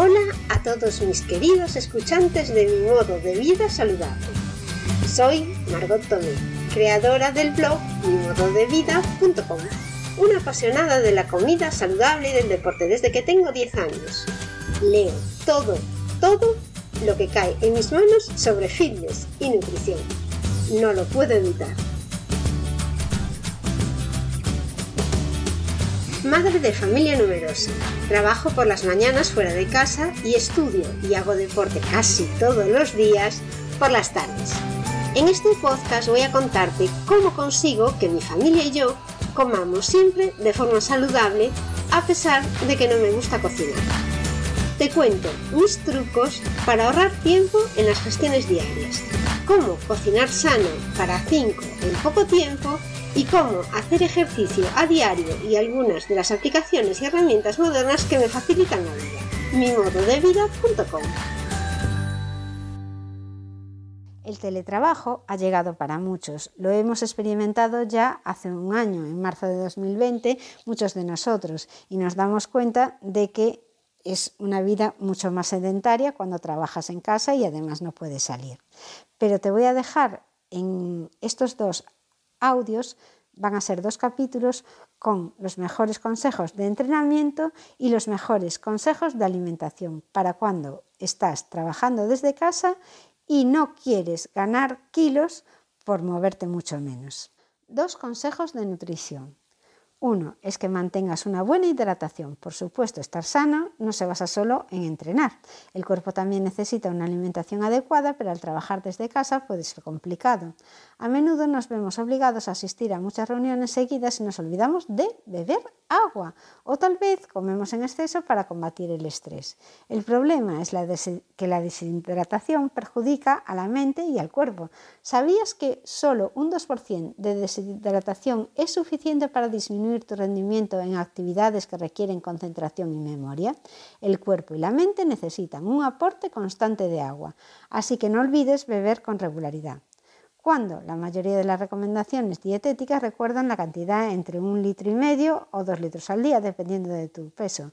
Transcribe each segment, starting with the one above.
Hola a todos mis queridos escuchantes de mi modo de vida saludable. Soy Margot Tomé, creadora del blog mimododevida.com, una apasionada de la comida saludable y del deporte desde que tengo 10 años. Leo todo, todo lo que cae en mis manos sobre fitness y nutrición. No lo puedo evitar. Madre de familia numerosa. Trabajo por las mañanas fuera de casa y estudio y hago deporte casi todos los días por las tardes. En este podcast voy a contarte cómo consigo que mi familia y yo comamos siempre de forma saludable a pesar de que no me gusta cocinar. Te cuento mis trucos para ahorrar tiempo en las gestiones diarias, cómo cocinar sano para 5 en poco tiempo y cómo hacer ejercicio a diario y algunas de las aplicaciones y herramientas modernas que me facilitan la vida. mimododevida.com El teletrabajo ha llegado para muchos. Lo hemos experimentado ya hace un año, en marzo de 2020, muchos de nosotros, y nos damos cuenta de que es una vida mucho más sedentaria cuando trabajas en casa y además no puedes salir. Pero te voy a dejar en estos dos audios van a ser dos capítulos con los mejores consejos de entrenamiento y los mejores consejos de alimentación para cuando estás trabajando desde casa y no quieres ganar kilos por moverte mucho menos. Dos consejos de nutrición. Uno es que mantengas una buena hidratación. Por supuesto, estar sano no se basa solo en entrenar. El cuerpo también necesita una alimentación adecuada, pero al trabajar desde casa puede ser complicado. A menudo nos vemos obligados a asistir a muchas reuniones seguidas y nos olvidamos de beber agua o tal vez comemos en exceso para combatir el estrés. El problema es que la deshidratación perjudica a la mente y al cuerpo. ¿Sabías que solo un 2% de deshidratación es suficiente para disminuir tu rendimiento en actividades que requieren concentración y memoria? El cuerpo y la mente necesitan un aporte constante de agua, así que no olvides beber con regularidad cuando la mayoría de las recomendaciones dietéticas recuerdan la cantidad entre un litro y medio o dos litros al día, dependiendo de tu peso.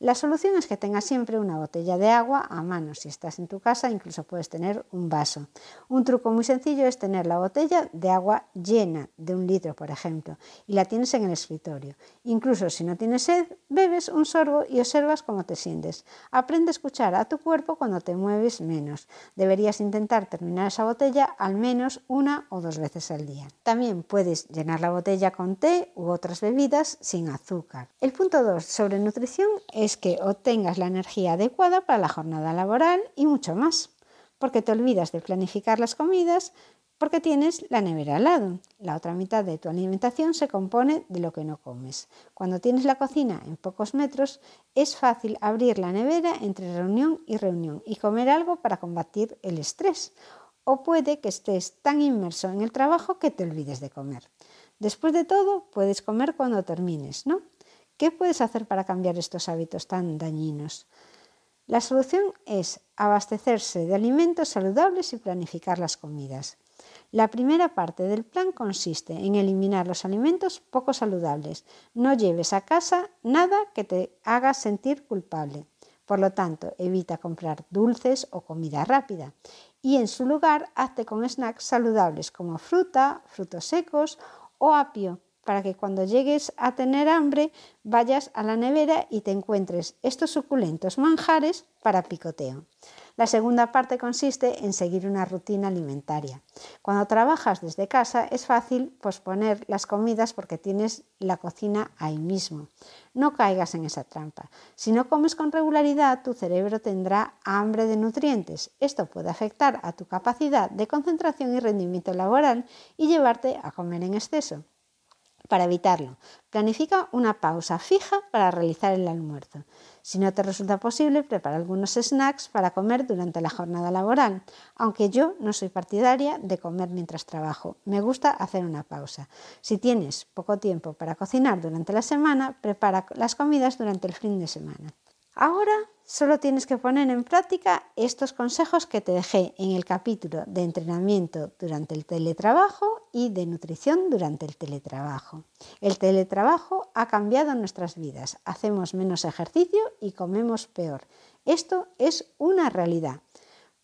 La solución es que tengas siempre una botella de agua a mano. Si estás en tu casa, incluso puedes tener un vaso. Un truco muy sencillo es tener la botella de agua llena, de un litro, por ejemplo, y la tienes en el escritorio. Incluso si no tienes sed, bebes un sorbo y observas cómo te sientes. Aprende a escuchar a tu cuerpo cuando te mueves menos. Deberías intentar terminar esa botella al menos una o dos veces al día. También puedes llenar la botella con té u otras bebidas sin azúcar. El punto 2 sobre nutrición es es que obtengas la energía adecuada para la jornada laboral y mucho más, porque te olvidas de planificar las comidas porque tienes la nevera al lado. La otra mitad de tu alimentación se compone de lo que no comes. Cuando tienes la cocina en pocos metros, es fácil abrir la nevera entre reunión y reunión y comer algo para combatir el estrés. O puede que estés tan inmerso en el trabajo que te olvides de comer. Después de todo, puedes comer cuando termines, ¿no? ¿Qué puedes hacer para cambiar estos hábitos tan dañinos? La solución es abastecerse de alimentos saludables y planificar las comidas. La primera parte del plan consiste en eliminar los alimentos poco saludables. No lleves a casa nada que te haga sentir culpable. Por lo tanto, evita comprar dulces o comida rápida y en su lugar hazte con snacks saludables como fruta, frutos secos o apio para que cuando llegues a tener hambre vayas a la nevera y te encuentres estos suculentos manjares para picoteo. La segunda parte consiste en seguir una rutina alimentaria. Cuando trabajas desde casa es fácil posponer las comidas porque tienes la cocina ahí mismo. No caigas en esa trampa. Si no comes con regularidad, tu cerebro tendrá hambre de nutrientes. Esto puede afectar a tu capacidad de concentración y rendimiento laboral y llevarte a comer en exceso. Para evitarlo, planifica una pausa fija para realizar el almuerzo. Si no te resulta posible, prepara algunos snacks para comer durante la jornada laboral, aunque yo no soy partidaria de comer mientras trabajo. Me gusta hacer una pausa. Si tienes poco tiempo para cocinar durante la semana, prepara las comidas durante el fin de semana. Ahora solo tienes que poner en práctica estos consejos que te dejé en el capítulo de entrenamiento durante el teletrabajo y de nutrición durante el teletrabajo. El teletrabajo ha cambiado nuestras vidas. Hacemos menos ejercicio y comemos peor. Esto es una realidad,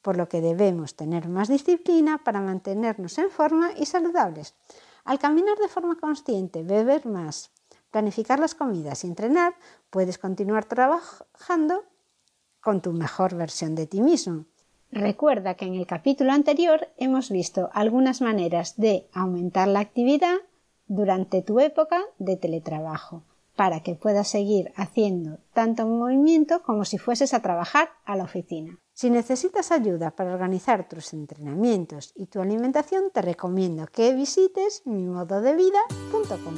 por lo que debemos tener más disciplina para mantenernos en forma y saludables. Al caminar de forma consciente, beber más, planificar las comidas y entrenar, puedes continuar trabajando con tu mejor versión de ti mismo. Recuerda que en el capítulo anterior hemos visto algunas maneras de aumentar la actividad durante tu época de teletrabajo para que puedas seguir haciendo tanto movimiento como si fueses a trabajar a la oficina. Si necesitas ayuda para organizar tus entrenamientos y tu alimentación, te recomiendo que visites mimododevida.com.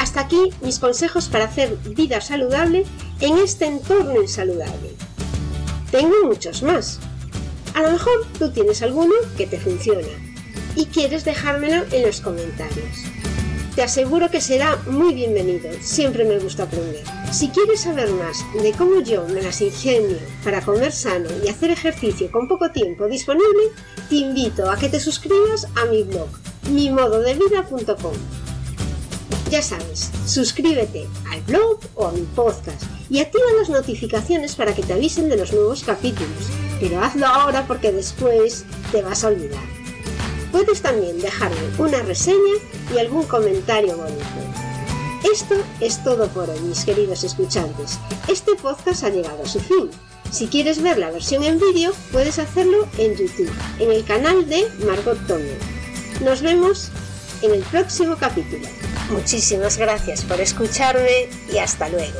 Hasta aquí mis consejos para hacer vida saludable en este entorno insaludable. Tengo muchos más. A lo mejor tú tienes alguno que te funciona y quieres dejármelo en los comentarios. Te aseguro que será muy bienvenido, siempre me gusta aprender. Si quieres saber más de cómo yo me las ingenio para comer sano y hacer ejercicio con poco tiempo disponible, te invito a que te suscribas a mi blog, mimododevida.com. Ya sabes, suscríbete al blog o a mi podcast y activa las notificaciones para que te avisen de los nuevos capítulos, pero hazlo ahora porque después te vas a olvidar. Puedes también dejarme una reseña y algún comentario bonito. Esto es todo por hoy, mis queridos escuchantes. Este podcast ha llegado a su fin. Si quieres ver la versión en vídeo, puedes hacerlo en YouTube, en el canal de Margot Tomio. Nos vemos en el próximo capítulo. Muchísimas gracias por escucharme y hasta luego.